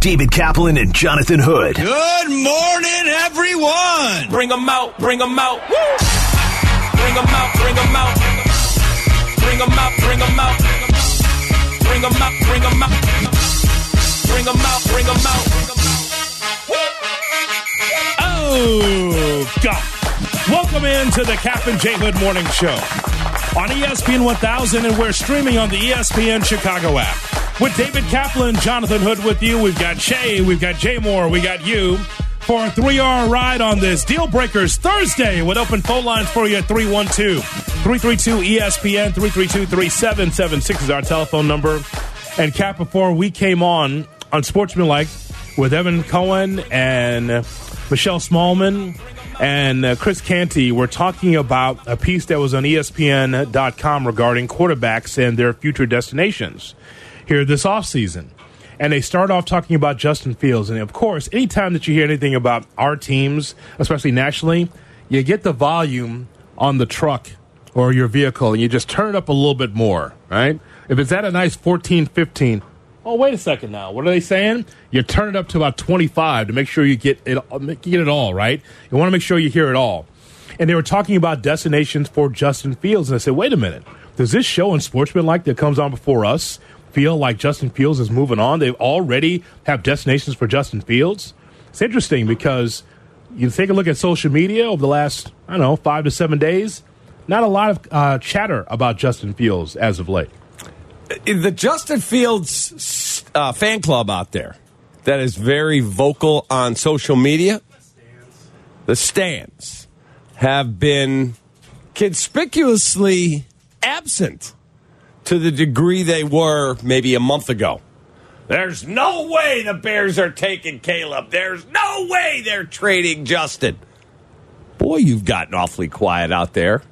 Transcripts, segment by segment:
David Kaplan and Jonathan Hood. Good morning, everyone. Bring them out, bring them out. Woo! Bring them out, bring them out. Bring them out, bring them out. Bring them out, bring them out. Bring them out, bring them out. Oh, God. Welcome into the Cap and J Hood Morning Show on ESPN 1000, and we're streaming on the ESPN Chicago app. With David Kaplan, Jonathan Hood with you. We've got Shay, we've got Jay Moore, we got you for a three hour ride on this Deal Breakers Thursday with open phone lines for you at 312 332 ESPN 332 3776 is our telephone number. And Cap, before we came on on Sportsmanlike with Evan Cohen and Michelle Smallmon and uh, Chris Canty, we're talking about a piece that was on ESPN.com regarding quarterbacks and their future destinations here this offseason. And they start off talking about Justin Fields. And of course, anytime that you hear anything about our teams, especially nationally, you get the volume on the truck or your vehicle and you just turn it up a little bit more, right? If it's at a nice 14, 15, oh, wait a second now. What are they saying? You turn it up to about 25 to make sure you get it, get it all, right? You want to make sure you hear it all. And they were talking about destinations for Justin Fields. And I said, wait a minute. Does this show Unsportsmanlike that comes on before us feel like Justin Fields is moving on? They already have destinations for Justin Fields. It's interesting because you take a look at social media over the last, I don't know, five to seven days. Not a lot of uh, chatter about Justin Fields as of late. The Justin Fields uh, fan club out there that is very vocal on social media, the stands have been conspicuously absent to the degree they were maybe a month ago. There's no way the Bears are taking Caleb. There's no way they're trading Justin. Boy, you've gotten awfully quiet out there.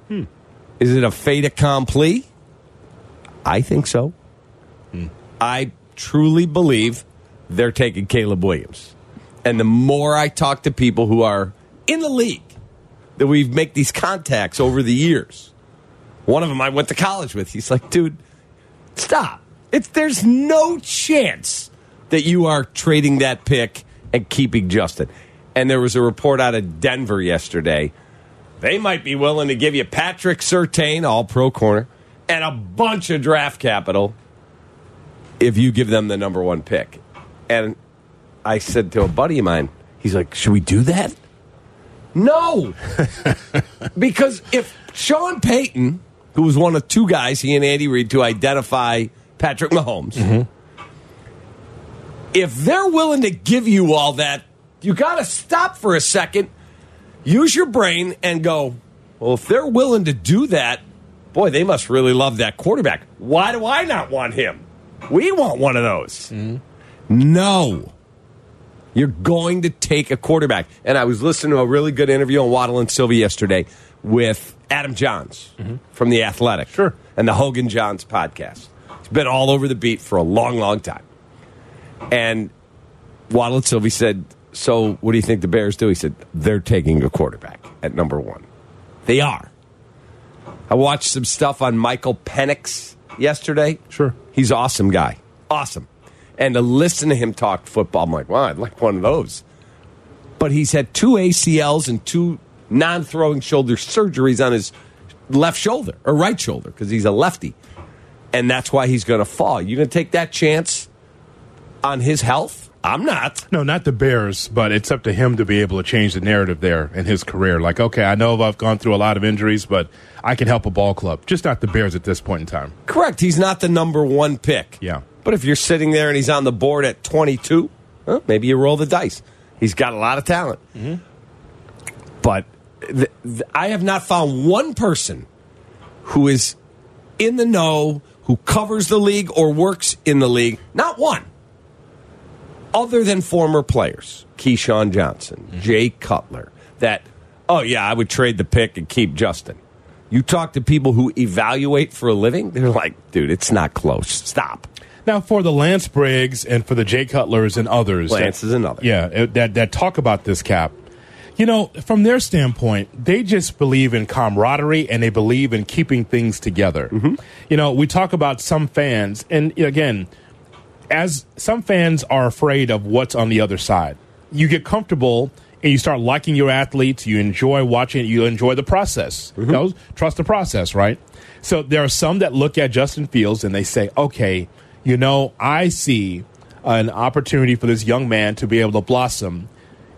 Is it a fait accompli? I think so. I truly believe they're taking Caleb Williams. And the more I talk to people who are in the league, that we've make these contacts over the years. One of them I went to college with. He's like, dude, stop. It's there's no chance that you are trading that pick and keeping Justin. And there was a report out of Denver yesterday. They might be willing to give you Patrick Surtain, all pro corner, and a bunch of draft capital if you give them the number one pick. And I said to a buddy of mine, he's like, Should we do that? No. because if Sean Payton, who was one of two guys, he and Andy Reid, to identify Patrick Mahomes, mm-hmm. if they're willing to give you all that, you got to stop for a second, use your brain, and go, well, if they're willing to do that, boy, they must really love that quarterback. Why do I not want him? We want one of those. No. You're going to take a quarterback. And I was listening to a really good interview on Waddle and Silvy yesterday with Adam Jahns from The Athletic. Sure. And the Hoge and Jahns podcast. He's been all over the beat for a long, long time. And Waddle and Silvy said, So what do you think the Bears do? He said, They're taking a quarterback at number one. They are. I watched some stuff on Michael Penix yesterday. Sure. He's an awesome guy. Awesome. And to listen to him talk football, I'm like, wow, I'd like one of those. But he's had two ACLs and two non throwing shoulder surgeries on his left shoulder or right shoulder because he's a lefty. And that's why he's going to fall. You're going to take that chance on his health? I'm not. No, not the Bears, but it's up to him to be able to change the narrative there in his career. Like, okay, I know I've gone through a lot of injuries, but I can help a ball club. Just not the Bears at this point in time. Correct. He's not the number one pick. Yeah. But if you're sitting there and he's on the board at 22, well, maybe you roll the dice. He's got a lot of talent. Mm-hmm. But th- th- I have not found one person who is in the know, who covers the league or works in the league, not one, other than former players, Keyshawn Johnson, Jay Cutler, that Oh, yeah, I would trade the pick and keep Justin. You talk to people who evaluate for a living, they're like, dude, it's not close. Stop. Now, for the Lance Briggs and for the Jay Cutlers and others, Lance that, is another. Yeah, uh, that that talk about this cap. You know, from their standpoint, they just believe in camaraderie and they believe in keeping things together. You know, we talk about some fans, and again, as some fans are afraid of what's on the other side, you get comfortable and you start liking your athletes. You enjoy watching it. You enjoy the process. Mm-hmm. You know, trust the process, right? So there are some that look at Justin Fields and they say, okay, you know, I see an opportunity for this young man to be able to blossom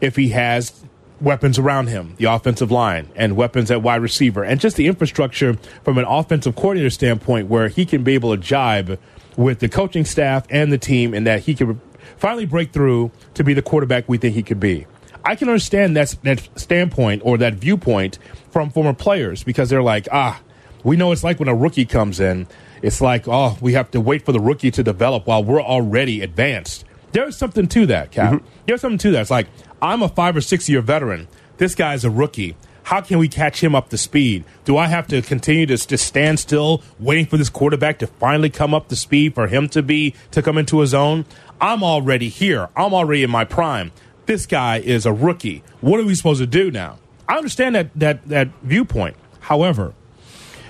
if he has weapons around him, the offensive line, and weapons at wide receiver, and just the infrastructure from an offensive coordinator standpoint where he can be able to jibe with the coaching staff and the team, and that he can finally break through to be the quarterback we think he could be. I can understand that, that standpoint or that viewpoint from former players because they're like, ah, we know it's like when a rookie comes in. It's like, oh, we have to wait for the rookie to develop while we're already advanced. There's something to that, Cap. There's something to that. It's like, I'm a five or six year veteran. This guy's a rookie. How can we catch him up to speed? Do I have to continue to just stand still, waiting for this quarterback to finally come up to speed for him to be to come into his own? I'm already here. I'm already in my prime. This guy is a rookie. What are we supposed to do now? I understand that that that viewpoint. However,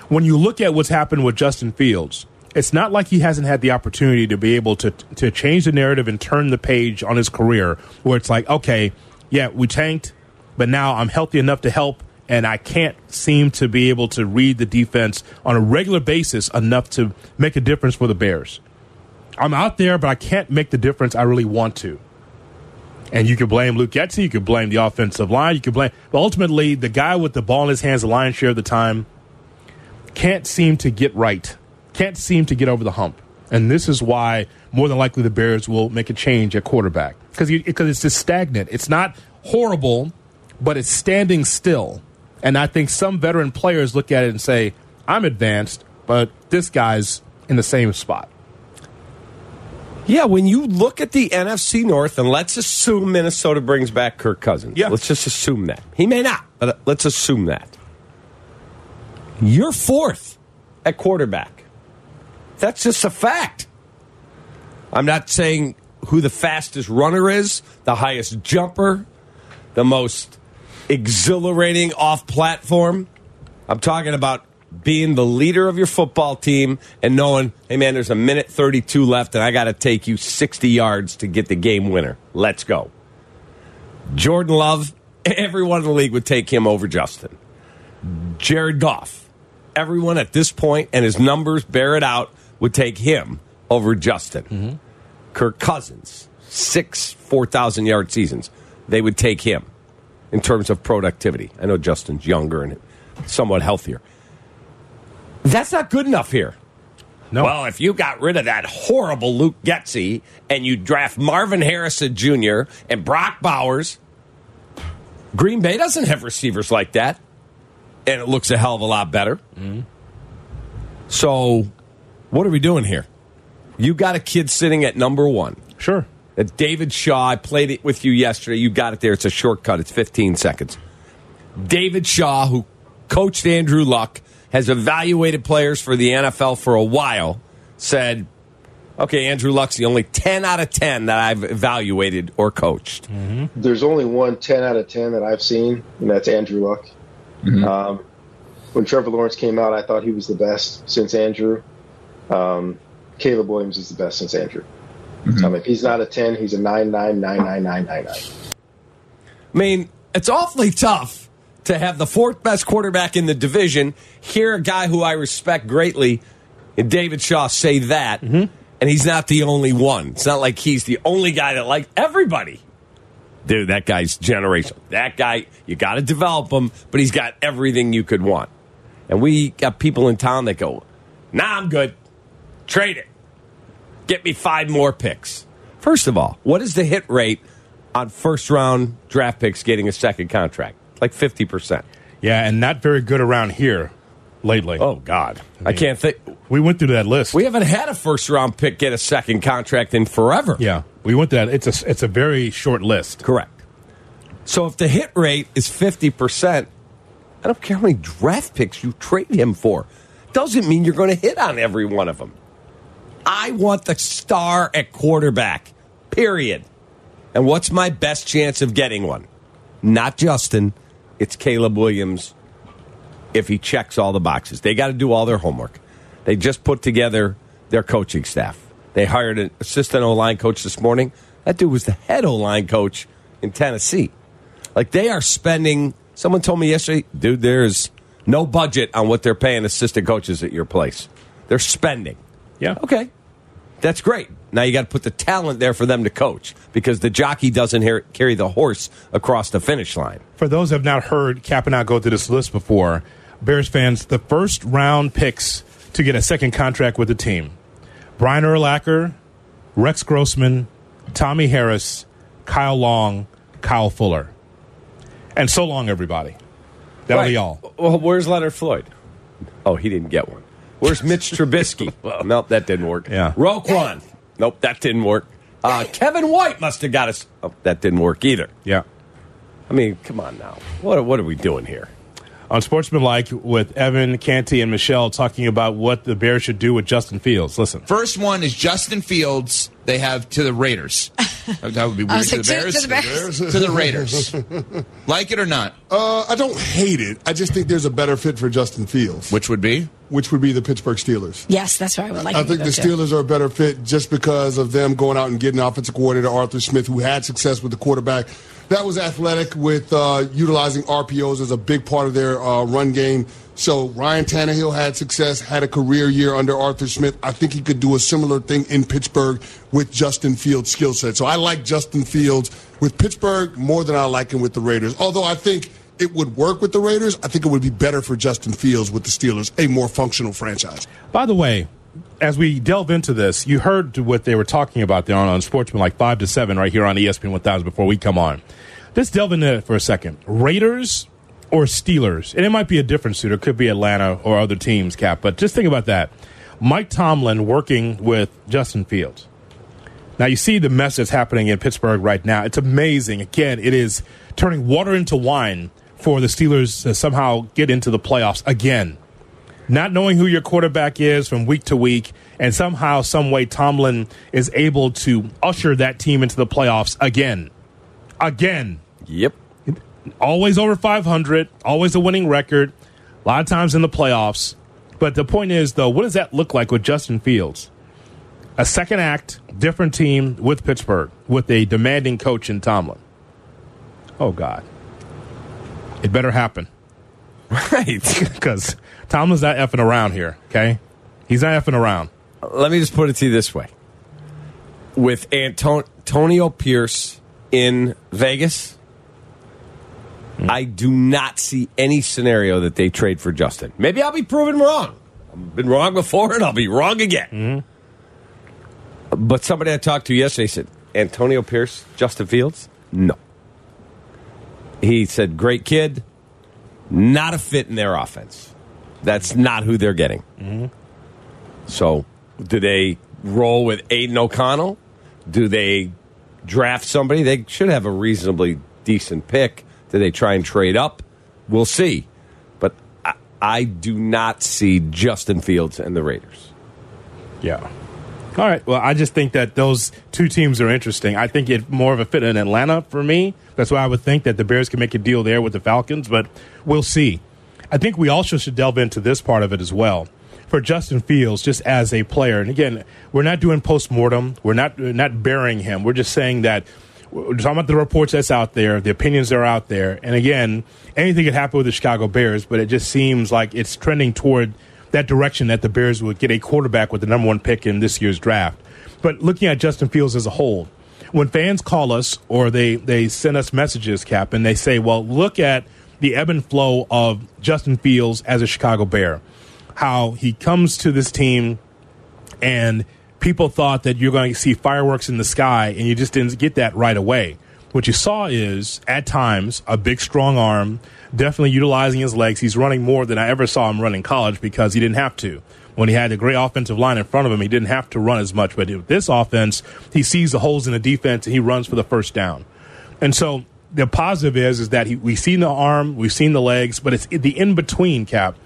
when you look at what's happened with Justin Fields, it's not like he hasn't had the opportunity to be able to to change the narrative and turn the page on his career where it's like, okay, yeah, we tanked, but now I'm healthy enough to help and I can't seem to be able to read the defense on a regular basis enough to make a difference for the Bears. I'm out there, but I can't make the difference I really want to. And you could blame Luke Getsy, you could blame the offensive line, you could blame, but ultimately, the guy with the ball in his hands, the lion's share of the time, can't seem to get right, can't seem to get over the hump. And this is why more than likely the Bears will make a change at quarterback because because it's just stagnant. It's not horrible, but it's standing still. And I think some veteran players look at it and say, "I'm advanced, but this guy's in the same spot." Yeah, when you look at the NFC North, and let's assume Minnesota brings back Kirk Cousins. Yeah. Let's just assume that. He may not, but let's assume that. You're fourth at quarterback. That's just a fact. I'm not saying who the fastest runner is, the highest jumper, the most exhilarating off platform. I'm talking about being the leader of your football team and knowing, hey man, there's a minute 32 left and I got to take you 60 yards to get the game winner. Let's go. Jordan Love, everyone in the league would take him over Justin. Jared Goff, everyone at this point, and his numbers bear it out, would take him over Justin. Mm-hmm. Kirk Cousins, six 4,000 yard seasons, they would take him in terms of productivity. I know Justin's younger and somewhat healthier. That's not good enough here. No. Well, if you got rid of that horrible Luke Getsy and you draft Marvin Harrison Jr. and Brock Bowers, Green Bay doesn't have receivers like that, and it looks a hell of a lot better. Mm-hmm. So, what are we doing here? You got a kid sitting at number one. Sure. Uh, David Shaw, I played it with you yesterday. You got it there. It's a shortcut. It's 15 seconds. David Shaw, who coached Andrew Luck, has evaluated players for the NFL for a while, said, okay, Andrew Luck's the only 10 out of 10 that I've evaluated or coached. There's only one 10 out of 10 that I've seen, and that's Andrew Luck. Um, when Trevor Lawrence came out, I thought he was the best since Andrew. Um, Caleb Williams is the best since Andrew. Um, if he's not a 10, he's a 9, 9, 9, 9, 9, 9, 9. I mean, it's awfully tough to have the fourth best quarterback in the division, hear a guy who I respect greatly, and David Shaw say that, and he's not the only one. It's not like he's the only guy that likes everybody. Dude, that guy's generational. That guy, you got to develop him, but he's got everything you could want. And we got people in town that go, nah, I'm good. Trade it. Get me five more picks. First of all, what is the hit rate on first round draft picks getting a second contract? Like 50%. Yeah, and not very good around here lately. Oh, God. I can't think. We went through that list. We haven't had a first round pick get a second contract in forever. yeah, we went through that. It's a it's a very short list. Correct. So if the hit rate is 50%, I don't care how many draft picks you trade him for. Doesn't mean you're going to hit on every one of them. I want the star at quarterback, period. And what's my best chance of getting one? Not Justin, it's Caleb Williams if he checks all the boxes. They got to do all their homework. They just put together their coaching staff. They hired an assistant O line coach this morning. That dude was the head O line coach in Tennessee. Like they are spending. Someone told me yesterday, dude, there's no budget on what they're paying assistant coaches at your place. They're spending. Yeah. Okay. That's great. Now you got to put the talent there for them to coach because the jockey doesn't hear, carry the horse across the finish line. For those who have not heard Cap and I go through this list before, Bears fans, the first round picks to get a second contract with the team Brian Urlacher, Rex Grossman, Tommie Harris, Kyle Long, Kyle Fuller. And so long, everybody. That'll be all. Well, where's Leonard Floyd? Oh, he didn't get one. Where's Mitch Trubisky? well, nope, that didn't work. Yeah. Roquan. Nope, that didn't work. Uh, Kevin White must have got us. Oh, that didn't work either. Yeah. I mean, come on now. What, what are we doing here? On Sportsmanlike with Evan, Canty, and Michelle talking about what the Bears should do with Justin Fields. Listen. First one is Justin Fields. They have to the Raiders. That would be weird. I was to, the to- Bears? to the Bears. to the Raiders. like it or not? Uh, I don't hate it. I just think there's a better fit for Justin Fields, Which would be? which would be the Pittsburgh Steelers. Yes, that's where I would like I him to think go the to. Steelers are a better fit just because of them going out and getting offensive coordinator Arthur Smith, who had success with the quarterback. That was athletic with uh, utilizing RPOs as a big part of their uh, run game. So Ryan Tannehill had success, had a career year under Arthur Smith. I think he could do a similar thing in Pittsburgh with Justin Fields' skill set. So I like Justin Fields with Pittsburgh more than I like him with the Raiders. Although I think it would work with the Raiders, I think it would be better for Justin Fields with the Steelers, a more functional franchise. By the way, as we delve into this, you heard what they were talking about there on, on Sportsman like 5 to 7 right here on ESPN 1000 before we come on. Let's delve into it for a second. Raiders or Steelers? And it might be a different suit. It could be Atlanta or other teams, Cap. But just think about that. Mike Tomlin working with Justin Fields. Now, you see the mess that's happening in Pittsburgh right now. It's amazing. Again, it is turning water into wine for the Steelers to somehow get into the playoffs again not knowing who your quarterback is from week to week, and somehow, some way, Tomlin is able to usher that team into the playoffs again. Again. Yep. Always over 500, always a winning record, a lot of times in the playoffs. But the point is, though, what does that look like with Justin Fields? A second act, different team with Pittsburgh, with a demanding coach in Tomlin. Oh, God. It better happen Right. because Tomlin's not effing around here. Okay, he's not effing around. Let me just put it to you this way. With Anton- Antonio Pierce in Vegas, hmm. I do not see any scenario that they trade for Justin. Maybe I'll be proven wrong. I've been wrong before and I'll be wrong again. Mm-hmm. But somebody I talked to yesterday said, Antonio Pierce, Justin Fields? No. He said, great kid, not a fit in their offense. That's not who they're getting. Mm-hmm. So, do they roll with Aidan O'Connell? Do they draft somebody? They should have a reasonably decent pick. Do they try and trade up? We'll see. But I, I do not see Justin Fields and the Raiders. Yeah. All right. Well, I just think that those two teams are interesting. I think it's more of a fit in Atlanta for me. That's why I would think that the Bears can make a deal there with the Falcons, but we'll see. I think we also should delve into this part of it as well. For Justin Fields, just as a player, and again, we're not doing post mortem. We're not we're not burying him. We're just saying that we're talking about the reports that's out there, the opinions that are out there, and again, anything could happen with the Chicago Bears, but it just seems like it's trending toward that direction that the Bears would get a quarterback with the number one pick in this year's draft. But looking at Justin Fields as a whole, when fans call us or they, they send us messages, Cap, and they say, well, look at the ebb and flow of Justin Fields as a Chicago Bear, how he comes to this team and people thought that you're going to see fireworks in the sky and you just didn't get that right away. What you saw is, at times, a big, strong arm, definitely utilizing his legs. He's running more than I ever saw him run in college because he didn't have to. When he had a great offensive line in front of him, he didn't have to run as much. But with this offense, he sees the holes in the defense and he runs for the first down. And so the positive is is that he, we've seen the arm, we've seen the legs, but it's the in between cap.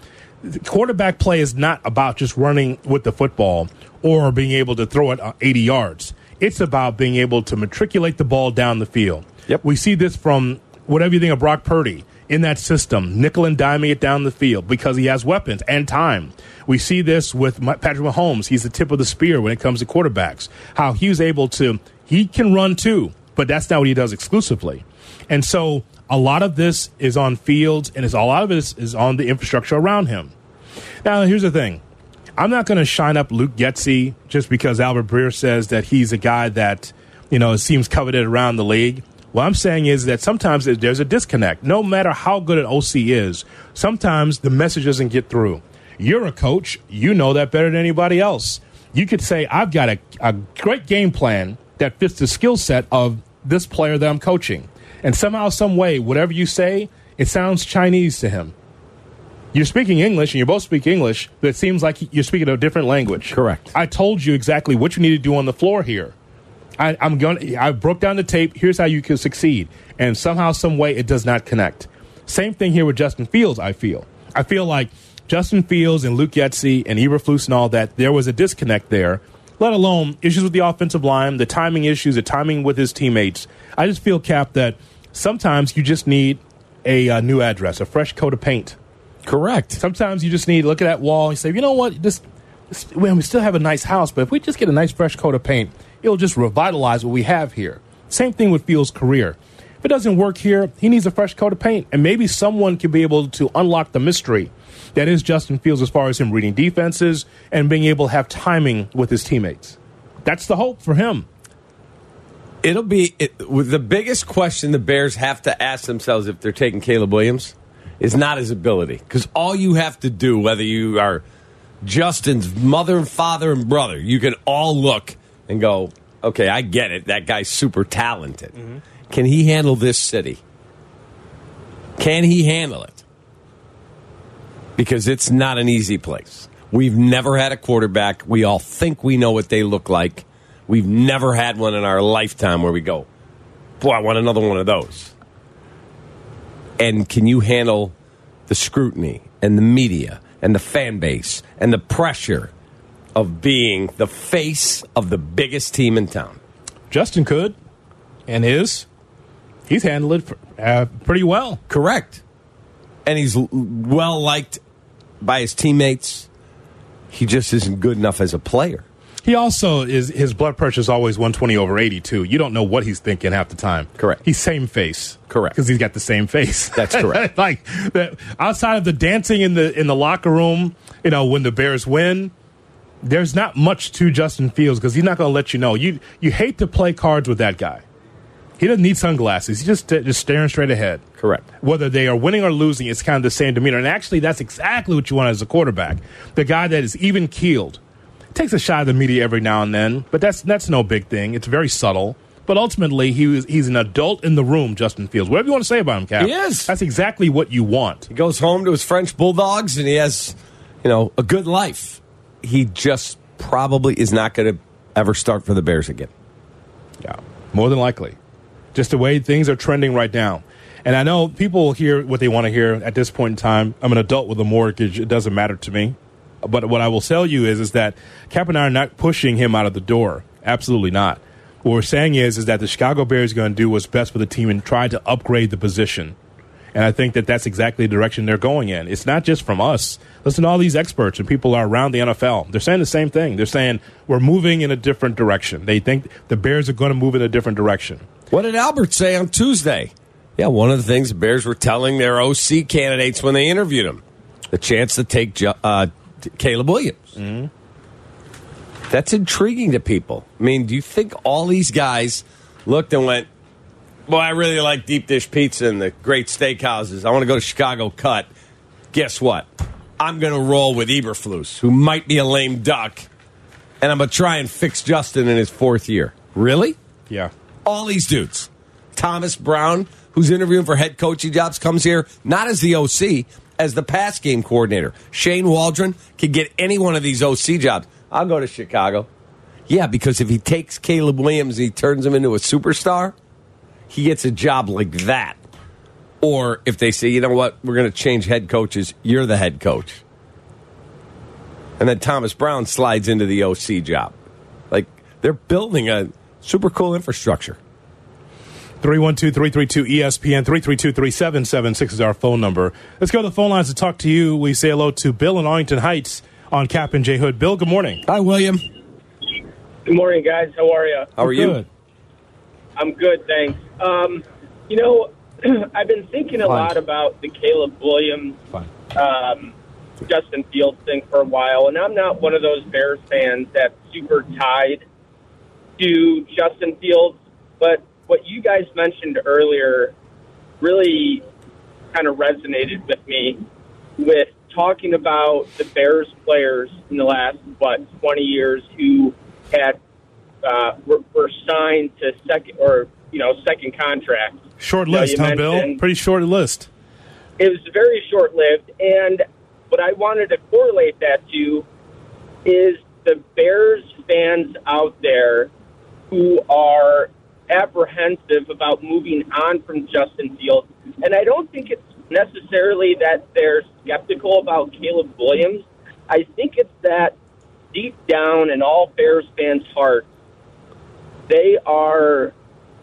The quarterback play is not about just running with the football or being able to throw it uh, 80 yards. It's about being able to matriculate the ball down the field. Yep. We see this from whatever you think of Brock Purdy in that system, nickel and diming it down the field because he has weapons and time. We see this with Patrick Mahomes. He's the tip of the spear when it comes to quarterbacks. How he was able to, he can run too, but that's not what he does exclusively. And so a lot of this is on fields, and it's, a lot of it is on the infrastructure around him. Now, here's the thing. I'm not going to shine up Luke Getsy just because Albert Breer says that he's a guy that, you know, seems coveted around the league. What I'm saying is that sometimes there's a disconnect. No matter how good an OC is, sometimes the message doesn't get through. You're a coach. You know that better than anybody else. You could say, I've got a, a great game plan that fits the skill set of this player that I'm coaching. And somehow, some way, whatever you say, it sounds Chinese to him. You're speaking English and you both speak English, but it seems like you're speaking a different language. Correct. I told you exactly what you need to do on the floor here. I, I'm going. I broke down the tape. Here's how you can succeed, and somehow, some way, it does not connect. Same thing here with Justin Fields. I feel. I feel like Justin Fields and Luke Getsy and Eberflus and all that. There was a disconnect there. Let alone issues with the offensive line, the timing issues, the timing with his teammates. I just feel, Cap, that sometimes you just need a, uh new address, a fresh coat of paint. Correct. Sometimes you just need to look at that wall and say, you know what, this, this well, we still have a nice house, but if we just get a nice fresh coat of paint, it'll just revitalize what we have here. Same thing with Fields' career. If it doesn't work here, he needs a fresh coat of paint, and maybe someone can be able to unlock the mystery that is Justin Fields as far as him reading defenses and being able to have timing with his teammates. That's the hope for him. It'll be it, the biggest question the Bears have to ask themselves if they're taking Caleb Williams is not his ability. Because all you have to do, whether you are Justin's mother and father and brother, you can all look and go, okay, I get it. That guy's super talented. Mm-hmm. Can he handle this city? Can he handle it? Because it's not an easy place. We've never had a quarterback. We all think we know what they look like. We've never had one in our lifetime where we go, boy, I want another one of those. And can you handle the scrutiny and the media and the fan base and the pressure of being the face of the biggest team in town? Justin could and is. He's handled it uh, pretty well. Correct. And he's well liked by his teammates. He just isn't good enough as a player. He also is his blood pressure is always 120 over 82. You don't know what he's thinking half the time. Correct. He's same face. Correct. Because he's got the same face. That's correct. like the, outside of the dancing in the in the locker room, you know, when the Bears win, there's not much to Justin Fields because he's not going to let you know. You you hate to play cards with that guy. He doesn't need sunglasses. He's just just staring straight ahead. Correct. Whether they are winning or losing, it's kind of the same demeanor. And actually, that's exactly what you want as a quarterback. The guy that is even keeled takes a shot at the media every now and then, but that's that's no big thing. It's very subtle. But ultimately, he was, he's an adult in the room, Justin Fields. Whatever you want to say about him, Cap. He is. That's exactly what you want. He goes home to his French bulldogs and he has, you know, a good life. He just probably is not going to ever start for the Bears again. Yeah, more than likely. Just the way things are trending right now. And I know people hear what they want to hear at this point in time. I'm an adult with a mortgage. It doesn't matter to me. But what I will tell you is, is that Cap and I are not pushing him out of the door. Absolutely not. What we're saying is, is that the Chicago Bears are going to do what's best for the team and try to upgrade the position. And I think that that's exactly the direction they're going in. It's not just from us. Listen to all these experts and people are around the NFL. They're saying the same thing. They're saying we're moving in a different direction. They think the Bears are going to move in a different direction. What did Albert say on Tuesday? Yeah, one of the things the Bears were telling their OC candidates when they interviewed him the chance to take Ju- uh, Caleb Williams. That's intriguing to people. I mean, do you think all these guys looked and went, Boy, I really like deep dish pizza and the great steakhouses. I want to go to Chicago Cut. Guess what? I'm going to roll with Eberflus, who might be a lame duck, and I'm going to try and fix Justin in his fourth year. Really? Yeah. all these dudes. Thomas Brown, who's interviewing for head coaching jobs, comes here not as the OC, as the pass game coordinator. Shane Waldron can get any one of these OC jobs. I'll go to Chicago. Yeah, because if he takes Caleb Williams and he turns him into a superstar, he gets a job like that. Or if they say, you know what, we're going to change head coaches, you're the head coach. And then Thomas Brown slides into the OC job. Like they're building a super cool infrastructure. 312 332 ESPN 332 3776 is our phone number. Let's go to the phone lines to talk to you. We say hello to Bill in Arlington Heights on Cap and J Hood. Bill, good morning. Hi, William. Good morning, guys. How are you? How are you? Good. I'm good, thanks. Um, you know, I've been thinking a Fine. lot about the Caleb Williams, um, Justin Fields thing for a while, and I'm not one of those Bears fans that's super tied to Justin Fields. But what you guys mentioned earlier really kind of resonated with me with talking about the Bears players in the last what 20 years who had uh, were, were signed to second or you know second contract. Short list, huh, Bill? Pretty short list. It was very short lived, and what I wanted to correlate that to is the Bears fans out there who are apprehensive about moving on from Justin Fields. And I don't think it's necessarily that they're skeptical about Caleb Williams. I think it's that deep down in all Bears fans' hearts, they are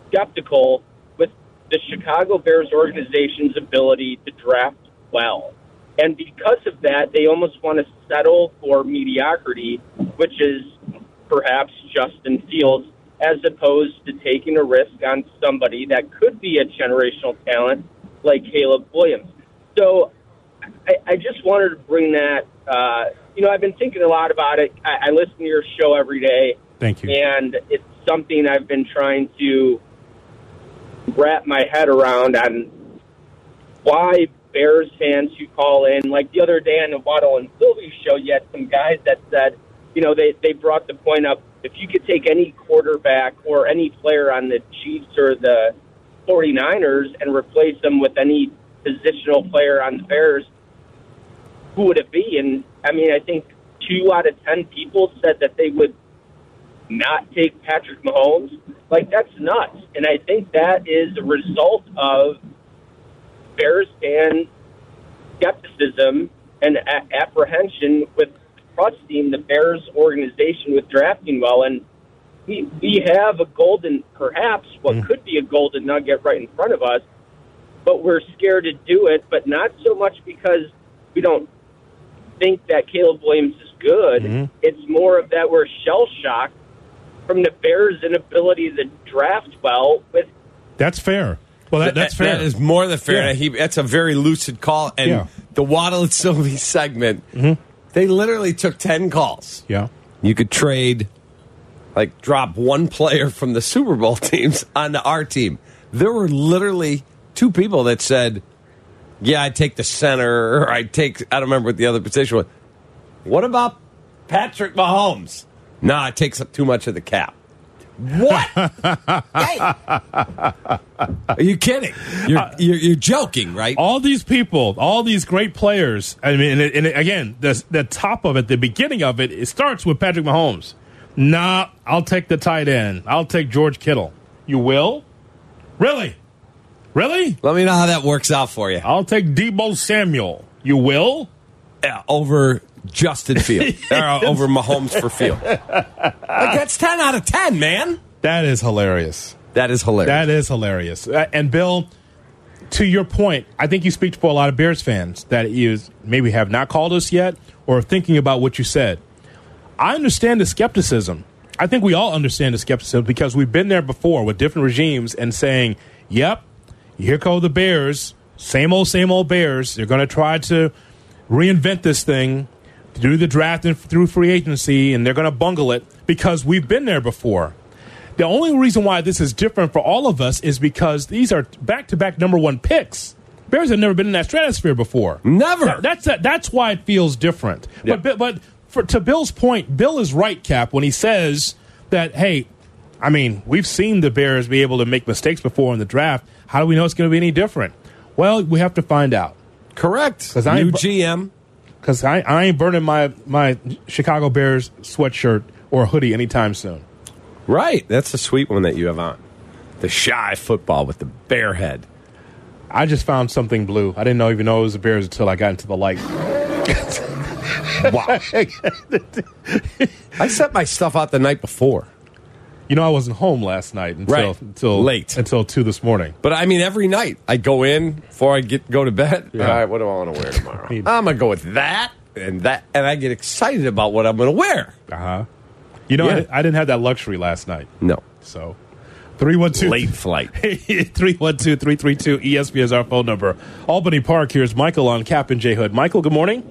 skeptical with the Chicago Bears organization's ability to draft well. And because of that, they almost want to settle for mediocrity, which is perhaps Justin Fields, as opposed to taking a risk on somebody that could be a generational talent like Caleb Williams. So I, I just wanted to bring that. Uh, you know, I've been thinking a lot about it. I, I listen to your show every day, Thank you. and it's something I've been trying to wrap my head around on why Bears fans who call in, like the other day on the Waddle and Silvy show, you had some guys that said, you know, they, they brought the point up if you could take any quarterback or any player on the Chiefs or the 49ers and replace them with any positional player on the Bears, who would it be? And I mean, I think two out of 10 people said that they would not take Patrick Mahomes. Like, that's nuts. And I think that is a result of Bears fan skepticism and a- apprehension with trusting the Bears organization with drafting well. And we, we have a golden, perhaps what hmm. could be a golden nugget right in front of us, but we're scared to do it, but not so much because we don't think that Caleb Williams is good. Hmm. It's more of that we're shell shocked from the Bears' inability to draft well with That's fair. Well, that, that's fair. That is more than fair. Yeah. He, that's a very lucid call. And Yeah. the Waddle and Silvy segment, mm-hmm. They literally took 10 calls. yeah. You could trade, like, drop one player from the Super Bowl teams onto our team. There were literally two people that said, Yeah, I'd take the center, or I'd take, I don't remember what the other position was. What about Patrick Mahomes? Nah, it takes up too much of the cap. What? Hey. Are you kidding? You're, uh, you're, you're joking, right? all these people, all these great players. I mean, and, it, and it- again, the the top of it, the beginning of it, it starts with Patrick Mahomes. Nah, I'll take the tight end. I'll take George Kittle. You will? Really? Really? Let me know how that works out for you. I'll take Deebo Samuel. You will? Yeah, over Justin Field, or over Mahomes for Field. Like that's ten out of ten, man. That is hilarious. That is hilarious. That is hilarious. Uh, and Bill, to your point, I think you speak for a lot of Bears fans that you maybe have not called us yet or are thinking about what you said. I understand the skepticism. I think we all understand the skepticism because we've been there before with different regimes and saying, "Yep, here go the Bears, same old, same old Bears. They're going to try to reinvent this thing." Do the draft and through free agency, and they're going to bungle it because we've been there before. The only reason why this is different for all of us is because these are back to back number one picks. Bears have never been in that stratosphere before. Never. That- that's that's why it feels different. Yeah. But but for, to Bill's point, Bill is right, Cap, when he says that. Hey, I mean, we've seen the Bears be able to make mistakes before in the draft. How do we know it's going to be any different? Well, we have to find out. correct. New GM. Because I, I ain't burning my, my Chicago Bears sweatshirt or hoodie anytime soon. Right. That's a sweet one that you have on. the shy football with the bear head. I just found something blue. I didn't know even know it was the Bears until I got into the light. Wow. I set my stuff out the night before. You know, I wasn't home last night until Right. until Late. until two this morning. But I mean, every night I go in before I get go to bed. Yeah. All right, what do I want to wear tomorrow? I'm gonna go with that and that, and I get excited about what I'm gonna wear. Uh huh. You know, I, Yeah. di- I didn't have that luxury last night. No, So, three one two late flight. 312 332 ESP is our phone number. Albany Park, here's Michael on Cap and J Hood. Michael, good morning.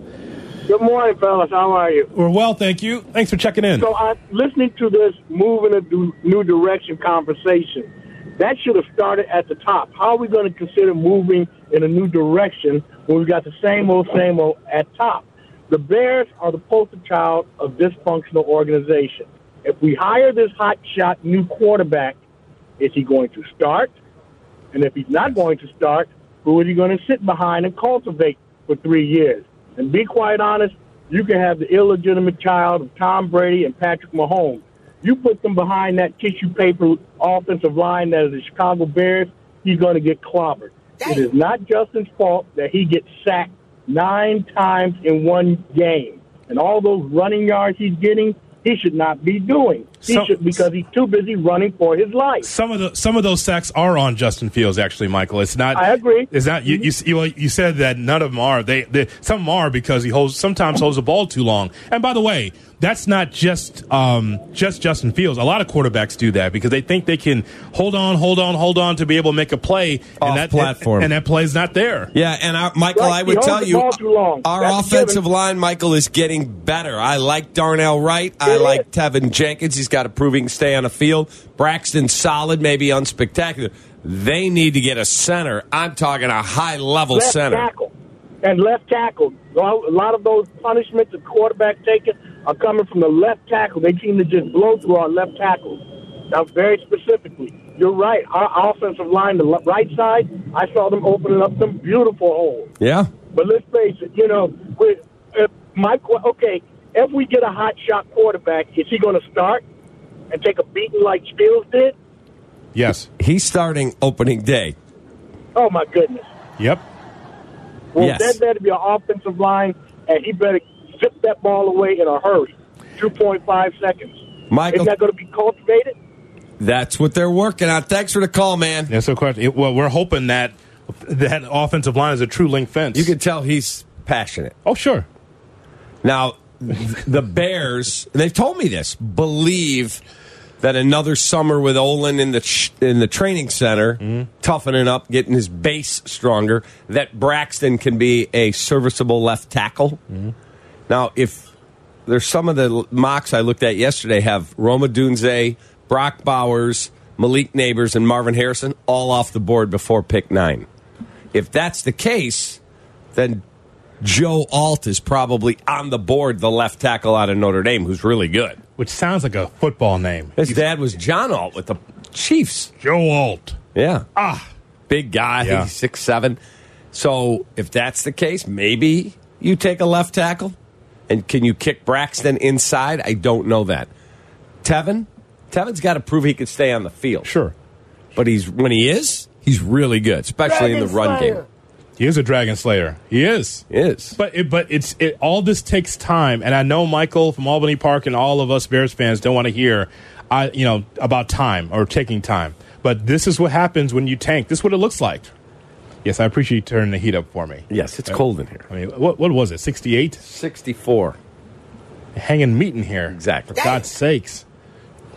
Good morning, fellas. How are you? We're well, thank you. Thanks for checking in. So, I'm listening to this move in a new direction conversation. That should have started at the top. How are we going to consider moving in a new direction when we've got the same old, same old at top? The Bears are the poster child of dysfunctional organization. If we hire this hot shot new quarterback, is he going to start? And if he's not going to start, who is he going to sit behind and cultivate for three years? And be quite honest, you can have the illegitimate child of Tom Brady and Patrick Mahomes. You put them behind that tissue paper offensive line that is the Chicago Bears, he's going to get clobbered. It is not Justin's fault that he gets sacked nine times in one game. And all those running yards he's getting, he should not be doing. He So- because he's too busy running for his life. Some of the some of those sacks are on Justin Fields. Actually, Michael, it's not. I agree. It's not. You you, you, you said that none of them are. They, they some of them are because he holds sometimes holds the ball too long. And by the way, that's not just um, just Justin Fields. A lot of quarterbacks do that because they think they can hold on, hold on, hold on to be able to make a play, Off and that platform. and, that play's not there. Yeah, and our, Michael, Right, I would tell you, ball too long. our That's offensive given. line, Michael, is getting better. I like Darnell Wright. I It like. Teven Jenkins. He's got to prove he can stay on the field. Braxton solid, maybe unspectacular. They need to get a center. I'm talking a high level left center. tackle and left tackle. A lot of those punishments the quarterback taking are coming from the left tackle. They seem to just blow through our left tackles. Now, very specifically, you're right. Our offensive line, the right side, I saw them opening up some beautiful holes. Yeah. But let's face it, you know, with uh, my okay, if we get a hot shot quarterback, is he going to start and take a beating like Fields did? Yes. He's starting opening day. Oh my goodness! Yep. Well, Yes. that better be an offensive line, and he better zip that ball away in a hurry. 2.5 seconds. Michael, Is that going to be cultivated? that's what they're working on. Thanks for the call, man. That's the question. Well, we're hoping that that offensive line is a true link fence. You can tell he's passionate. oh, sure. Now, the Bears, they've told me this, believe that another summer with Olin in the in the training center, mm-hmm. toughening up, getting his base stronger, that Braxton can be a serviceable left tackle. Mm-hmm. Now, if there's some of the mocks I looked at yesterday have Rome Odunze, Brock Bowers, Malik Nabers, and Marvin Harrison all off the board before pick nine. If that's the case, then Joe Alt is probably on the board, the left tackle out of Notre Dame, who's really good. Which sounds like a football name. His dad was John Alt with the Chiefs. Joe Alt. Yeah. Ah. Big guy, Yeah. he's six seven. So if that's the case, maybe you take a left tackle. And can you kick Braxton inside? I don't know that. Teven? Teven's got to prove he can stay on the field. Sure. But he's when he is, he's really good, especially in the run game. He is a Dragon Slayer. He is. He is. But it, but it's it, all this takes time, and I know Michael from Albany Park and all of us Bears fans don't want to hear, I you know about time or taking time. But this is what happens when you tank. This is what it looks like. Yes, I appreciate you turning the heat up for me. Yes, it's cold in here. I mean, what what was it? Sixty eight, 64. hanging meat in here. Exactly. For God's sakes.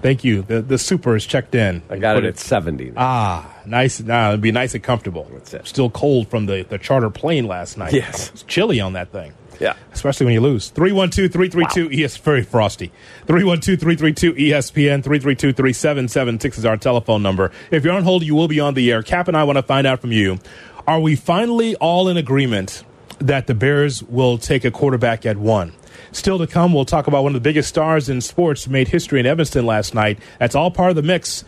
Thank you. The the super is checked in. I got Put it at 70. Ah, nice. Nah, it'd be nice and comfortable. That's it. Still cold from the, the charter plane last night. Yes. It's chilly on that thing. Yeah. Especially when you lose. 312 332 ES very frosty. 312 332 ESPN 332 3776 is our telephone number. If you're on hold, you will be on the air. Cap and I want to find out from you. Are we finally all in agreement that the Bears will take a quarterback at one? Still to come, we'll talk about one of the biggest stars in sports made history in Evanston last night. That's all part of the mix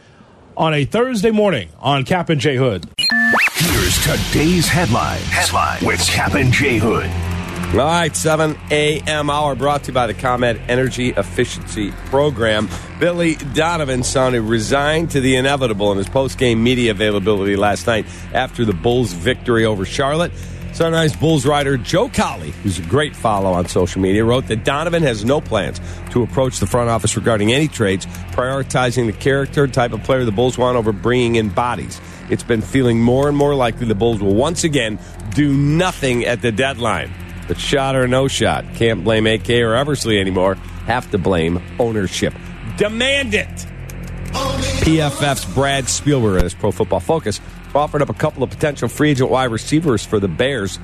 on a Thursday morning on Cap and J Hood. Here's today's headline. Headline with Cap and J Hood. All right, 7 a.m. hour brought to you by the ComEd Energy Efficiency Program. Billy Donovan sounded resigned to the inevitable in his post-game media availability last night after the Bulls' victory over Charlotte. Sun-Times Bulls writer Joe Cowley, who's a great follow on social media, wrote that Donovan has no plans to approach the front office regarding any trades, prioritizing the character type of player the Bulls want over bringing in bodies. It's been feeling more and more likely the Bulls will once again do nothing at the deadline. But shot or no shot, can't blame AK or Eversley anymore. Have to blame ownership. Demand it. PFF's Brad Spielberger his Pro Football Focus offered up a couple of potential free agent wide receivers for the Bears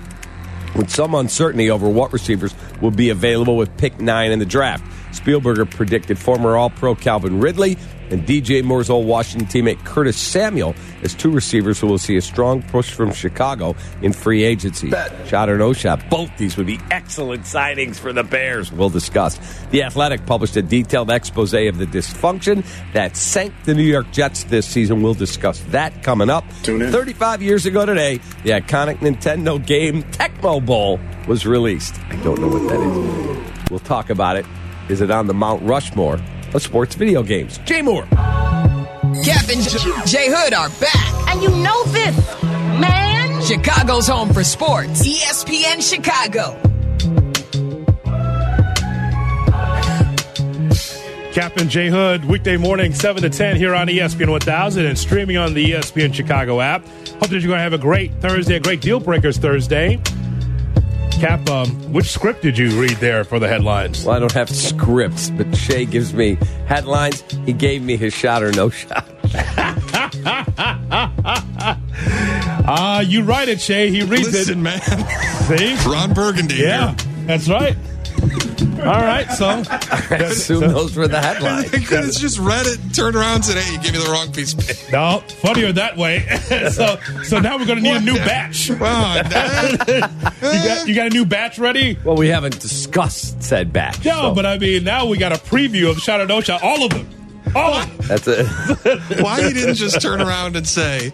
with some uncertainty over what receivers will be available with pick nine in the draft. Spielberger predicted former All Pro Calvin Ridley and DJ Moore's old Washington teammate Curtis Samuel as two receivers who will see a strong push from Chicago in free agency. Shot or no shot, both these would be excellent signings for the Bears. We'll discuss. The Athletic published a detailed expose of the dysfunction that sank the New York Jets this season. We'll discuss that coming up. Tune in. 35 years ago today, the iconic Nintendo game Tecmo Bowl was released. I don't know what that is. We'll talk about it. Is it on the Mount Rushmore of sports video games? Jay Moore. Cap and Jay Hood are back. And you know this, man. Chicago's home for sports. ESPN Chicago. Captain Jay Hood, weekday morning, 7 to 10 here on ESPN 1000 and streaming on the ESPN Chicago app. Hope that you're going to have a great Thursday, a great Deal Breakers Thursday. Cap, um, which script did you read there for the headlines? Well, I don't have scripts, but Shay gives me headlines. He gave me his shot or no shot. Ah, you write it, Shay. He reads Listen, it. man. See? Ron Burgundy Yeah, here. that's right. All right, so I assume those were the headlines. They could have just read it, turned around, and said, "Hey, you gave me the wrong piece of paper." no, funnier that way. so, so now we're going to need a new batch. Wow, You got, you got a new batch ready? Well, we haven't discussed said batch. No, so but I mean, now we got a preview of Shot or All of them. All of them. that's it. why you didn't just turn around and say,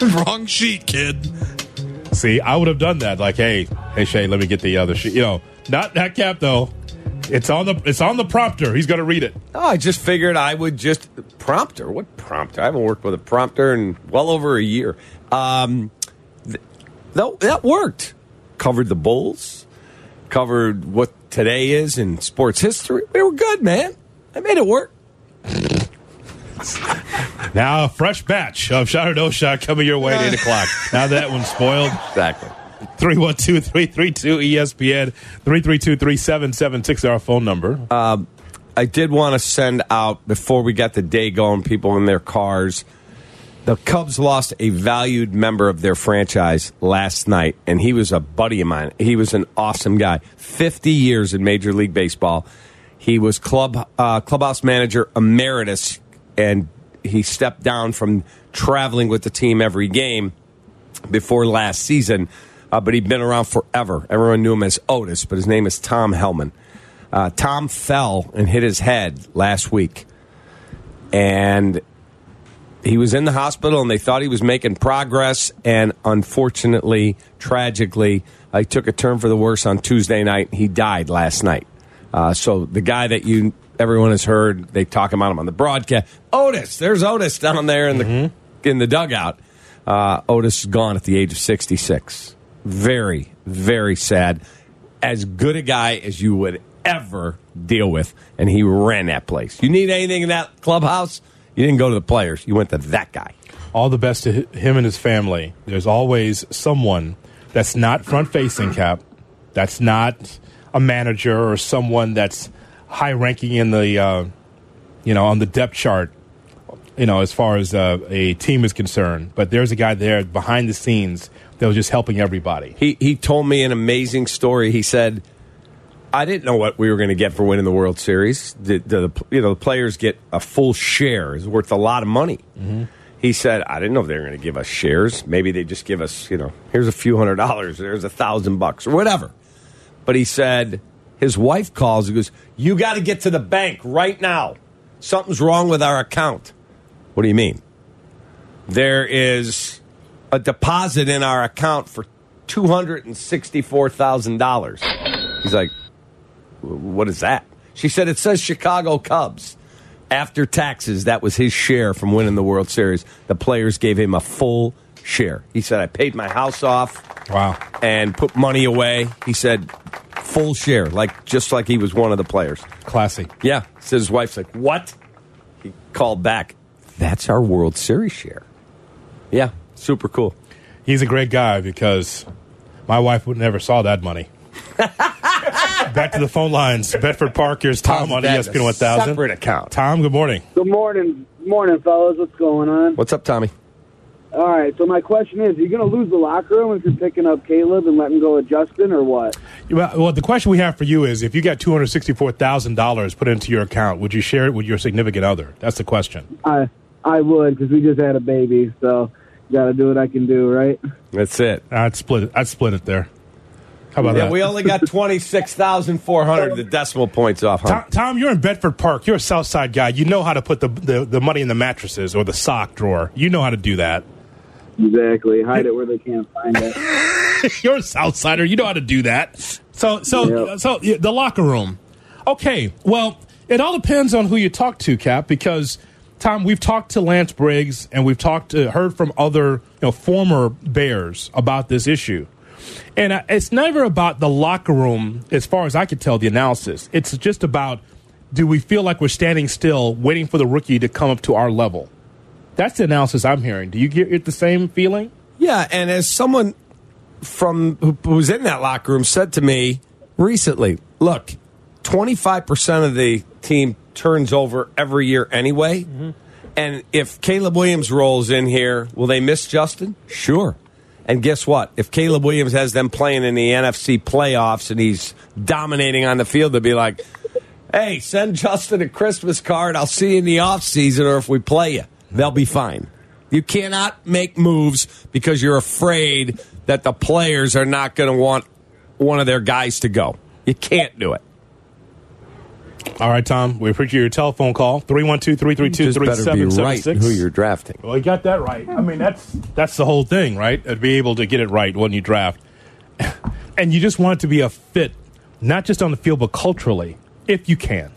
"Wrong sheet, kid"? See, I would have done that. Like, hey, hey, Shay, let me get the other sheet. You know, not that cap though. It's on the it's on the prompter. He's going to read it. No, I just figured I would just prompter. What prompter? I haven't worked with a prompter in well over a year. Um, th- that, that worked. Covered the Bulls. Covered what today is in sports history. We were good, man. I made it work. Now, a fresh batch of Shot or No Shot coming your way at 8 o'clock. Now that one's spoiled. Exactly. 312 332 ESPN 332 3776 our phone number. I did want to send out before we got the day going, people in their cars. The Cubs lost a valued member of their franchise last night, and he was a buddy of mine. He was an awesome guy. 50 years in Major League Baseball. He was club uh, clubhouse manager emeritus, and he stepped down from traveling with the team every game before last season. Uh, but he'd been around forever. Everyone knew him as Otis, but his name is Tom Hellman. Uh, Tom fell and hit his head last week, and he was in the hospital, and they thought he was making progress. And unfortunately, tragically, uh, he took a turn for the worse on Tuesday night. He died last night. Uh, so the guy that you everyone has heard, they talk about him on the broadcast. Otis, there's Otis down there in the in the dugout. Uh, Otis is gone at the age of 66. Very, very sad. As good a guy as you would ever deal with, and he ran that place. You need anything in that clubhouse? You didn't go to the players. You went to that guy. All the best to him and his family. There's always someone that's not front facing, Cap. That's not a manager or someone that's high ranking in the, uh, you know, on the depth chart. You know, as far as uh, a team is concerned, but there's a guy there behind the scenes that was just helping everybody. He he told me an amazing story. He said, "I didn't know what we were going to get for winning the World Series. The, the you know the players get a full share. It's worth a lot of money." Mm-hmm. He said, "I didn't know if they were going to give us shares. Maybe they just give us you know here's a few hundred dollars, there's a thousand bucks or whatever." But he said his wife calls. He goes, "You got to get to the bank right now. Something's wrong with our account." What do you mean? There is a deposit in our account for two hundred and sixty-four thousand dollars. He's like, "What is that?" She said, "It says Chicago Cubs." After taxes, that was his share from winning the World Series. The players gave him a full share. He said, "I paid my house off." Wow. And put money away. He said, "Full share, like just like he was one of the players." Classy. Yeah. So his wife's like, "What?" He called back. That's our World Series share. Yeah, super cool. He's a great guy because my wife would never saw that money. Back to the phone lines. Bedford Park, here's Tom on ESPN 1000. Separate account. Tom, good morning. Good morning, morning, fellas. What's going on? What's up, Tommy? All right. So my question is: Are you going to lose the locker room if you're picking up Caleb and letting go of Justin, or what? Well, well, the question we have for you is if you got $264,000 put into your account, would you share it with your significant other? That's the question. I I would because we just had a baby, so got to do what I can do, right? That's it. I'd split it. I'd split it there. How about that? yeah, that? we only got twenty six thousand four hundred. The decimal points off. Huh? Tom, Tom, you're in Bedford Park. You're a South Side guy. You know how to put the, the, the money in the mattresses or the sock drawer. You know how to do that. Exactly. Hide it where they can't find it. You're a South Sider. You know how to do that. So, so, Yep. so the locker room. Okay. Well, it all depends on who you talk to, Cap. Because Tom, we've talked to Lance Briggs and we've talked to heard from other you know former Bears about this issue. And uh, it's never about the locker room, as far as I could tell the analysis. It's just about do we feel like we're standing still, waiting for the rookie to come up to our level? That's the analysis I'm hearing. Do you get the same feeling? Yeah, and as someone from who was in that locker room said to me recently, look, twenty five percent of the team turns over every year anyway. Mm-hmm. And if Caleb Williams rolls in here, will they miss Justin? Sure. And guess what? If Caleb Williams has them playing in the NFC playoffs and he's dominating on the field, they'll be like, hey, send Justin a Christmas card. I'll see you in the offseason or if we play you. They'll be fine. You cannot make moves because you're afraid that the players are not going to want one of their guys to go. You can't do it. All right, Tom. We appreciate your telephone call. 312 332 Just better be right 3776. who you're drafting. Well, you got that right. I mean, that's that's the whole thing, right? To be able to get it right when you draft. And you just want it to be a fit, not just on the field, but culturally, if you can.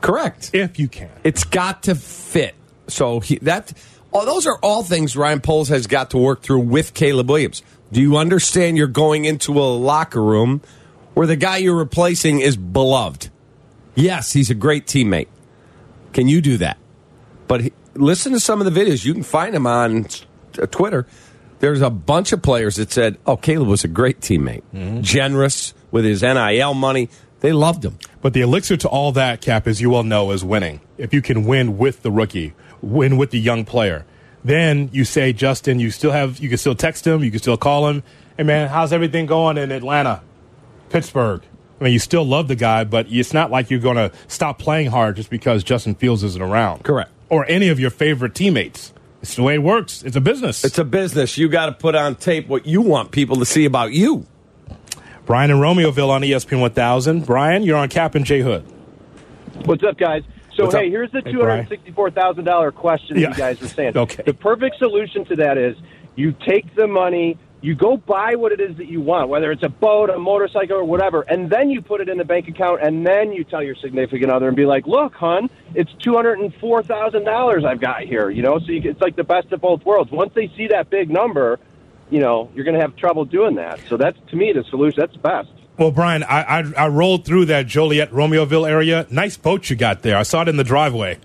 Correct. If you can. It's got to fit. So he, that oh, those are all things Ryan Poles has got to work through with Caleb Williams. Do you understand you're going into a locker room where the guy you're replacing is beloved? Yes, he's a great teammate. Can you do that? But he, listen to some of the videos. You can find him on uh, Twitter. There's a bunch of players that said, "Oh, Caleb was a great teammate, generous with his NIL money. They loved him." But the elixir to all that, Cap, as you well know, is winning. If you can win with the rookie, win with the young player, then you say, Justin, you still have, you can still text him, you can still call him. Hey, man, how's everything going in Atlanta, Pittsburgh? I mean, you still love the guy, but it's not like you're going to stop playing hard just because Justin Fields isn't around. Correct. Or any of your favorite teammates. It's the way it works. It's a business. It's a business. You got to put on tape what you want people to see about you. Brian and Romeoville on ESPN 1000. Brian, you're on Cap and J Hood. What's up, guys? So, What's hey, up? here's the two hundred sixty-four thousand dollar question Yeah. you guys were saying. Okay. The perfect solution to that is you take the money, you go buy what it is that you want, whether it's a boat, a motorcycle, or whatever, and then you put it in the bank account, and then you tell your significant other and be like, "Look, hon, it's two hundred and four thousand dollars I've got here." You know, so you, it's like the best of both worlds. Once they see that big number, you know, you're going to have trouble doing that. So that's to me the solution. That's best. Well, Brian, I, I I rolled through that Joliet Romeoville area. Nice boat you got there. I saw it in the driveway.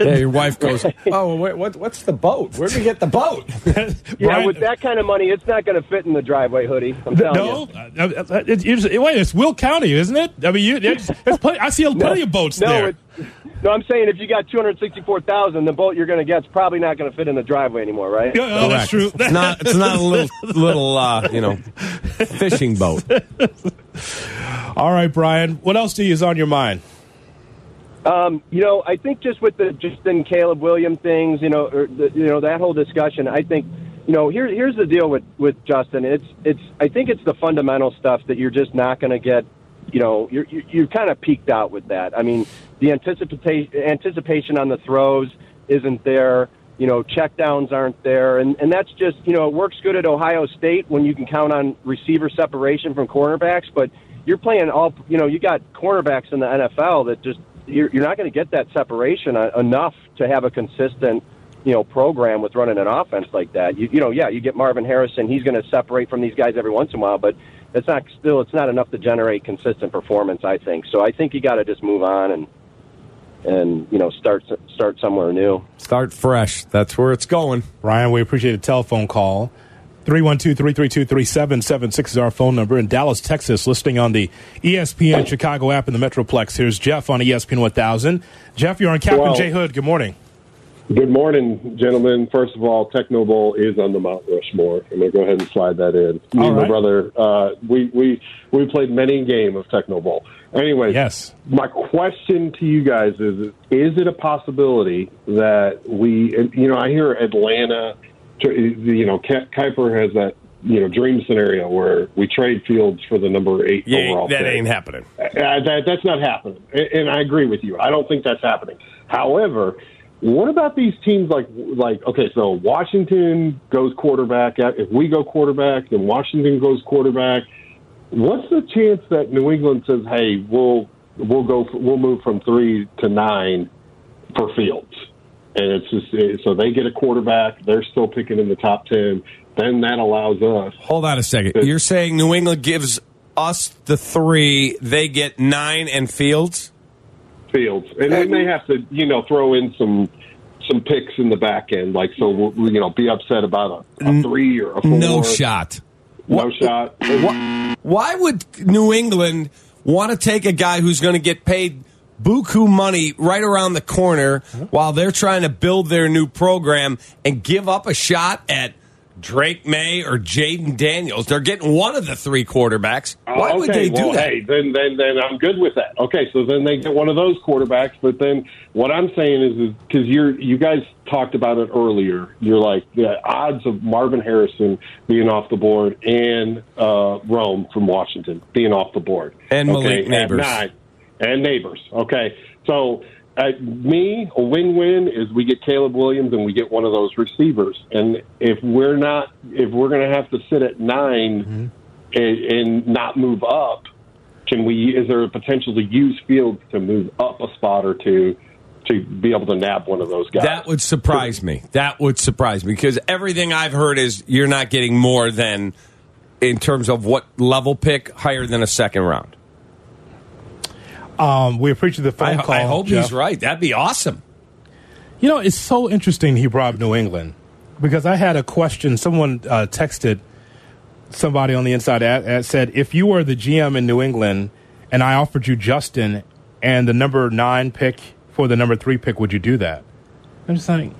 Yeah, your wife goes, "Oh, wait, what, what's the boat? Where'd we get the boat?" Yeah, Brian- with that kind of money, it's not going to fit in the driveway hoodie. I'm telling No, you. uh, uh, it, it's, wait, it's Will County, isn't it? I mean, you, it's, it's plenty, I see a plenty of boats no, there. It, no, I'm saying if you got two hundred sixty-four thousand, the boat you're going to get's probably not going to fit in the driveway anymore, right? Yeah, oh, that's true. It's not. It's not a little little uh, you know fishing boat. All right, Brian. What else do you is on your mind? Um, you know, I think just with the Justin Caleb William things, you know, or the, you know that whole discussion. I think, you know, here here's the deal with with Justin. It's it's I think it's the fundamental stuff that you're just not going to get. You know, you're, you're kind of peaked out with that. I mean, the anticipation anticipation on the throws isn't there. You know, checkdowns aren't there, and and that's just you know it works good at Ohio State when you can count on receiver separation from cornerbacks, but you're playing all you know you got cornerbacks in the NFL that just you're, you're not going to get that separation uh, enough to have a consistent you know program with running an offense like that. You, you know, yeah, you get Marvin Harrison, he's going to separate from these guys every once in a while, but it's not still it's not enough to generate consistent performance. I think so. I think you got to just move on and and you know start start somewhere new. Start fresh. That's where it's going. Ryan, we appreciate a telephone call. 312-332-3776 is our phone number in Dallas, Texas, listing on the ESPN Chicago app in the Metroplex. Here's Jeff on ESPN 1000. Jeff, you're on Captain Well- J Hood. Good morning. Good morning, gentlemen. First of all, Tecmo Bowl is on the Mount Rushmore. I'm going to go ahead and slide that in. Me and my brother, uh, we, we, we played many game of Tecmo Bowl. Anyway, yes. my question to you guys is, is it a possibility that we, you know, I hear Atlanta, you know, Kiper has that, you know, dream scenario where we trade Fields for the number eight Yeah, overall that pick. ain't happening. Uh, that, that's not happening, and, and I agree with you. I don't think that's happening. However, what about these teams like like okay, so Washington goes quarterback. If we go quarterback, then Washington goes quarterback. What's the chance that New England says, "Hey, we'll we'll go we'll move from three to nine for Fields," and it's just so they get a quarterback. They're still picking in the top ten. Then that allows us. Hold on a second. You're saying New England gives us the three, they get nine and Fields? Fields, and they may have to, you know, throw in some some picks in the back end, like so, we'll, you know, be upset about a, a three or a four. No shot. No shot. Why would New England want to take a guy who's going to get paid buku money right around the corner while they're trying to build their new program and give up a shot at Drake Maye or Jayden Daniels? They're getting one of the three quarterbacks. Why okay, would they do well, that? Hey, then, then, then I'm good with that. Okay, so then they get one of those quarterbacks. But then what I'm saying is, is because you're, you guys talked about it earlier. You're like the odds of Marvin Harrison being off the board and uh, Rome from Washington being off the board, And Malik okay, Nabers. at nine, and Nabers. Okay, so. Uh, me, a win-win is we get Caleb Williams and we get one of those receivers. And if we're not, if we're going to have to sit at 9 and, and not move up, can we? Is there a potential to use Fields to move up a spot or two to be able to nab one of those guys? That would surprise me. That would surprise me because everything I've heard is you're not getting more than, in terms of what level pick, higher than a second round. Um, we appreciate the phone I, call. I hope Jeff. he's right. That'd be awesome. You know, it's so interesting he brought up New England because I had a question. Someone uh, texted somebody on the inside ad, ad said, if you were the GM in New England and I offered you Justin and the number nine pick for the number three pick, would you do that? I'm just like,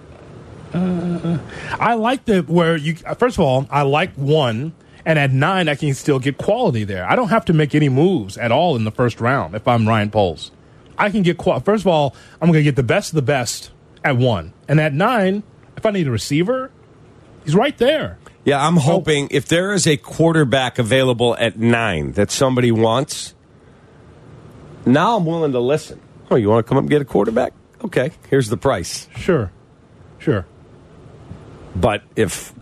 uh, I like the where you. First of all, I like one, and at nine, I can still get quality there. I don't have to make any moves at all in the first round if I'm Ryan Poles. I can get qual. First of all, I'm going to get the best of the best at one, and at nine, if I need a receiver, he's right there. Yeah, I'm hoping if there is a quarterback available at nine that somebody wants, now I'm willing to listen. Oh, you want to come up and get a quarterback? Okay, here's the price. Sure, sure. But if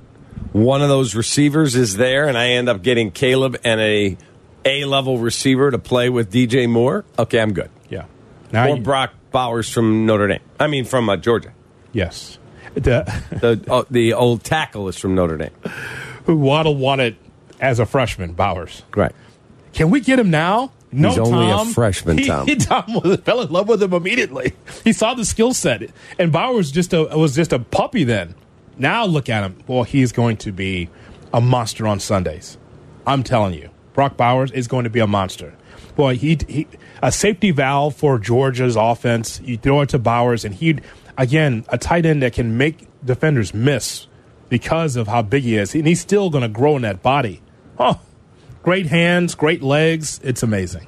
one of those receivers is there and I end up getting Caleb and a A level receiver to play with DJ Moore, okay, I'm good. Yeah. or you- Brock Bowers from Notre Dame. I mean, from uh, Georgia. Yes. The, the uh, the old tackle is from Notre Dame. who Waddle wanted as a freshman, Bowers. Right. Can we get him now? No, He's only a Tom. freshman, He- Tom. He, Tom was, fell in love with him immediately. He saw the skill set, and Bowers just a, was just a puppy then. Now look at him. Well, he's going to be a monster on Sundays. I'm telling you, Brock Bowers is going to be a monster. Boy, he he a safety valve for Georgia's offense. You throw it to Bowers, and he again a tight end that can make defenders miss because of how big he is, and he's still going to grow in that body. Oh, great hands, great legs. It's amazing.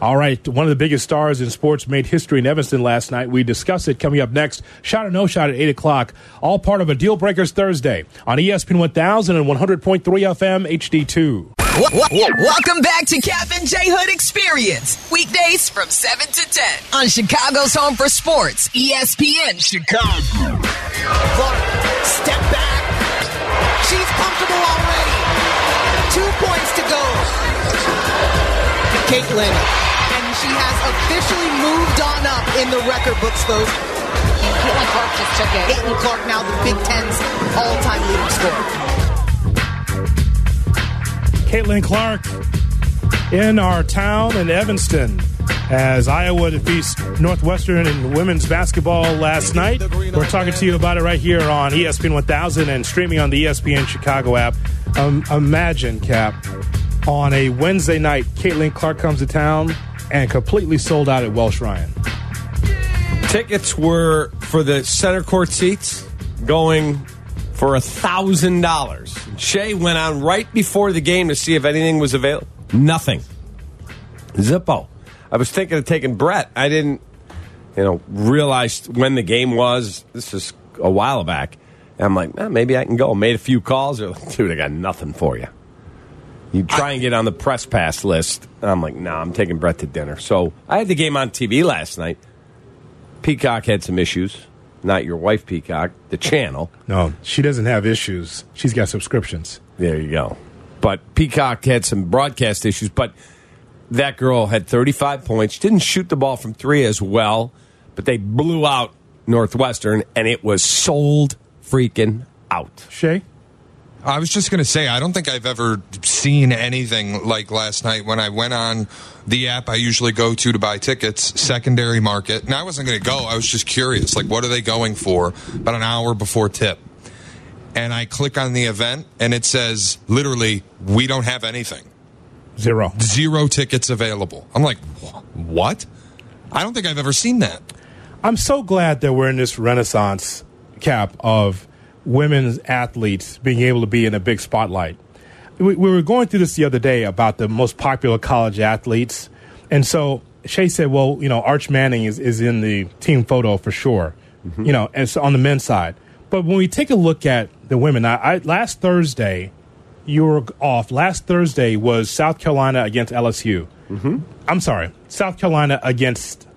All right, one of the biggest stars in sports made history in Evanston last night. We discuss it coming up next. Shot or no shot at 8 o'clock. All part of a Deal Breakers Thursday on ESPN 1000 and 100.3 FM HD2. Welcome back to Captain J Hood Experience. Weekdays from 7 to 10 on Chicago's Home for Sports, ESPN Chicago. Step back. She's comfortable already. Two points to go. Caitlin, she has officially moved on up in the record books, folks. Caitlin Clark just took it. Caitlin Clark now the Big Ten's all-time leading scorer. Caitlin Clark in our town in Evanston as Iowa defeats Northwestern in women's basketball last night. We're talking to you about it right here on ESPN 1000 and streaming on the ESPN Chicago app. Um, imagine, Cap, on a Wednesday night, Caitlin Clark comes to town and completely sold out at Welsh Ryan. Tickets were for the center court seats going for a thousand dollars. Shay went on right before the game to see if anything was available. Nothing. Zippo. I was thinking of taking Brett. I didn't, you know, realize when the game was. This is a while back. And I'm like, maybe I can go. Made a few calls. Like, dude, I got nothing for you. You try and get on the press pass list. And I'm like, nah, I'm taking Brett to dinner. So I had the game on TV last night. Peacock had some issues. Not your wife, Peacock, the channel. No, she doesn't have issues. She's got subscriptions. There you go. But Peacock had some broadcast issues, but that girl had 35 points, didn't shoot the ball from three as well, but they blew out Northwestern, and it was sold freaking out. Shay? I was just going to say, I don't think I've ever seen anything like last night when I went on the app I usually go to to buy tickets, secondary market. And I wasn't going to go. I was just curious, like, what are they going for about an hour before tip? And I click on the event, and it says literally, we don't have anything. Zero. Zero tickets available. I'm like, what? I don't think I've ever seen that. I'm so glad that we're in this renaissance cap of women's athletes being able to be in a big spotlight. We, we were going through this the other day about the most popular college athletes. And so Shay said, well, you know, Arch Manning is, is in the team photo for sure, you know, and so on the men's side. But when we take a look at the women, I, I, last Thursday, you were off. Last Thursday was South Carolina against LSU. Mm-hmm. I'm sorry, South Carolina against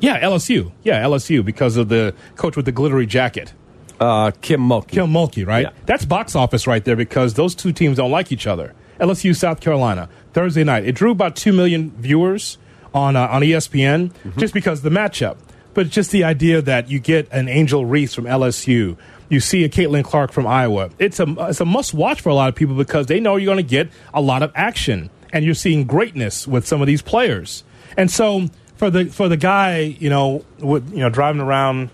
yeah, LSU. Yeah, LSU because of the coach with the glittery jacket. Uh, Kim Mulkey. Kim Mulkey, right? That's box office right there because those two teams don't like each other. LSU, South Carolina, Thursday night. It drew about 2 million viewers on, uh, on ESPN just because of the matchup. But just the idea that you get an Angel Reese from LSU, you see a Caitlin Clark from Iowa. It's a, it's a must watch for a lot of people because they know you're going to get a lot of action and you're seeing greatness with some of these players. And so for the for the guy, you know, with, you know, driving around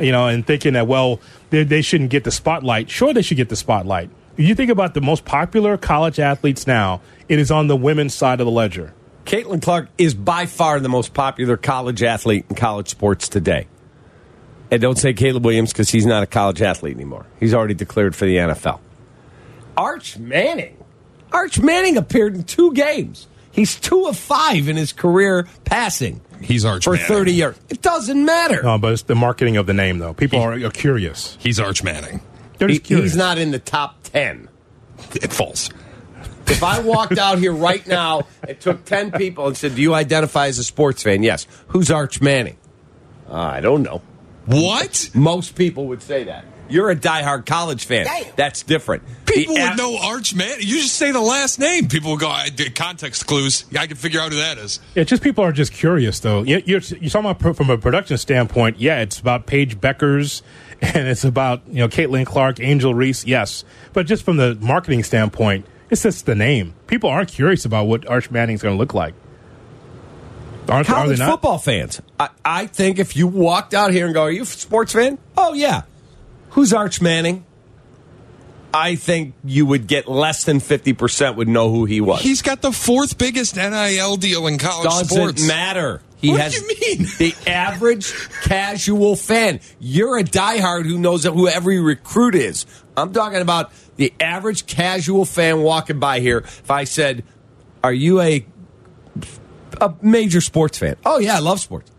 you know, and thinking that well, they, they shouldn't get the spotlight. Sure, they should get the spotlight. You think about the most popular college athletes now, it is on the women's side of the ledger. Caitlin Clark is by far the most popular college athlete in college sports today. And don't say Caleb Williams because he's not a college athlete anymore. He's already declared for the NFL. Arch Manning. Arch Manning appeared in two games. He's two of five in his career passing. He's Arch for Manning. 30 years. It doesn't matter. No, but it's the marketing of the name, though. People are, are curious. He's Arch Manning. They're just He- curious. he's not in the top 10. It falls. If I walked out here right now and took 10 people and said, Do you identify as a sports fan? Yes. Who's Arch Manning? Uh, I don't know. What? Most people would say that. You're a diehard college fan. That's different. People The would av- know Arch Manning. You just say the last name. People will go, I did context clues. I can figure out who that is. Yeah, just people are just curious, though. You- You're, you're talking about from a production standpoint. Yeah, it's about Paige Bueckers and it's about you know Caitlin Clark, Angel Reese. Yes, but just from the marketing standpoint, it's just the name. People are curious about what Arch Manning's going to look like. Aren't, are they college not? football fans. I, I think if you walked out here and go, Are you a sports fan? Oh, yeah. Who's Arch Manning? I think you would get less than 50% would know who he was. He's got the fourth biggest NIL deal in college Doesn't sports. matter. He What has do you mean? the average casual fan. You're a diehard who knows who every recruit is. I'm talking about the average casual fan walking by here. If I said, "Are you a a major sports fan?" Oh yeah, I love sports.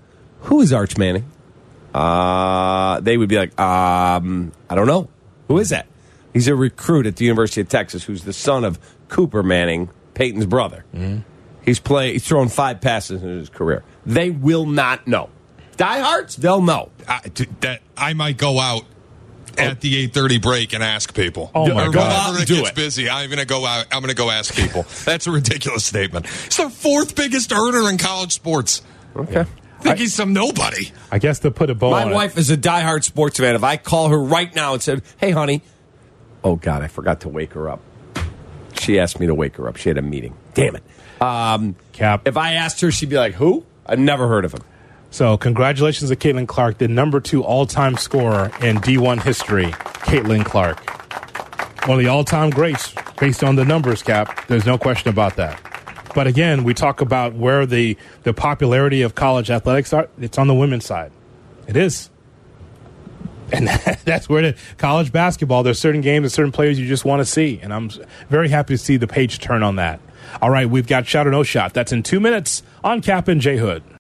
Who is Arch Manning? Uh, they would be like, um, I don't know. Who is that? He's a recruit at the University of Texas who's the son of Cooper Manning, Peyton's brother. He's play. He's thrown five passes in his career. They will not know. Diehards, they'll know. I, t- that I might go out at the eight thirty break and ask people. Oh, my or God. Whenever it Do gets it. busy, I'm going to go out. I'm going to go ask people. That's a ridiculous statement. He's the fourth biggest earner in college sports. Okay. I think he's some nobody. I guess to put a bow My on wife is a diehard sports fan. If I call her right now and said, "Hey, honey," oh God, I forgot to wake her up. She asked me to wake her up. She had a meeting. Damn it. Um, it, Cap. if I asked her, she'd be like, "Who?" I've never heard of him. So, congratulations to Caitlin Clark, the number two all time scorer in D1 history. Caitlin Clark. One of the all time greats based on the numbers, Cap. There's no question about that. But again, we talk about where the, the popularity of college athletics are. It's on the women's side. It is. And that's where the college basketball, there's certain games and certain players you just want to see. And I'm very happy to see the page turn on that. All right, we've got Shot or No Shot. That's in two minutes on Cap and J Hood.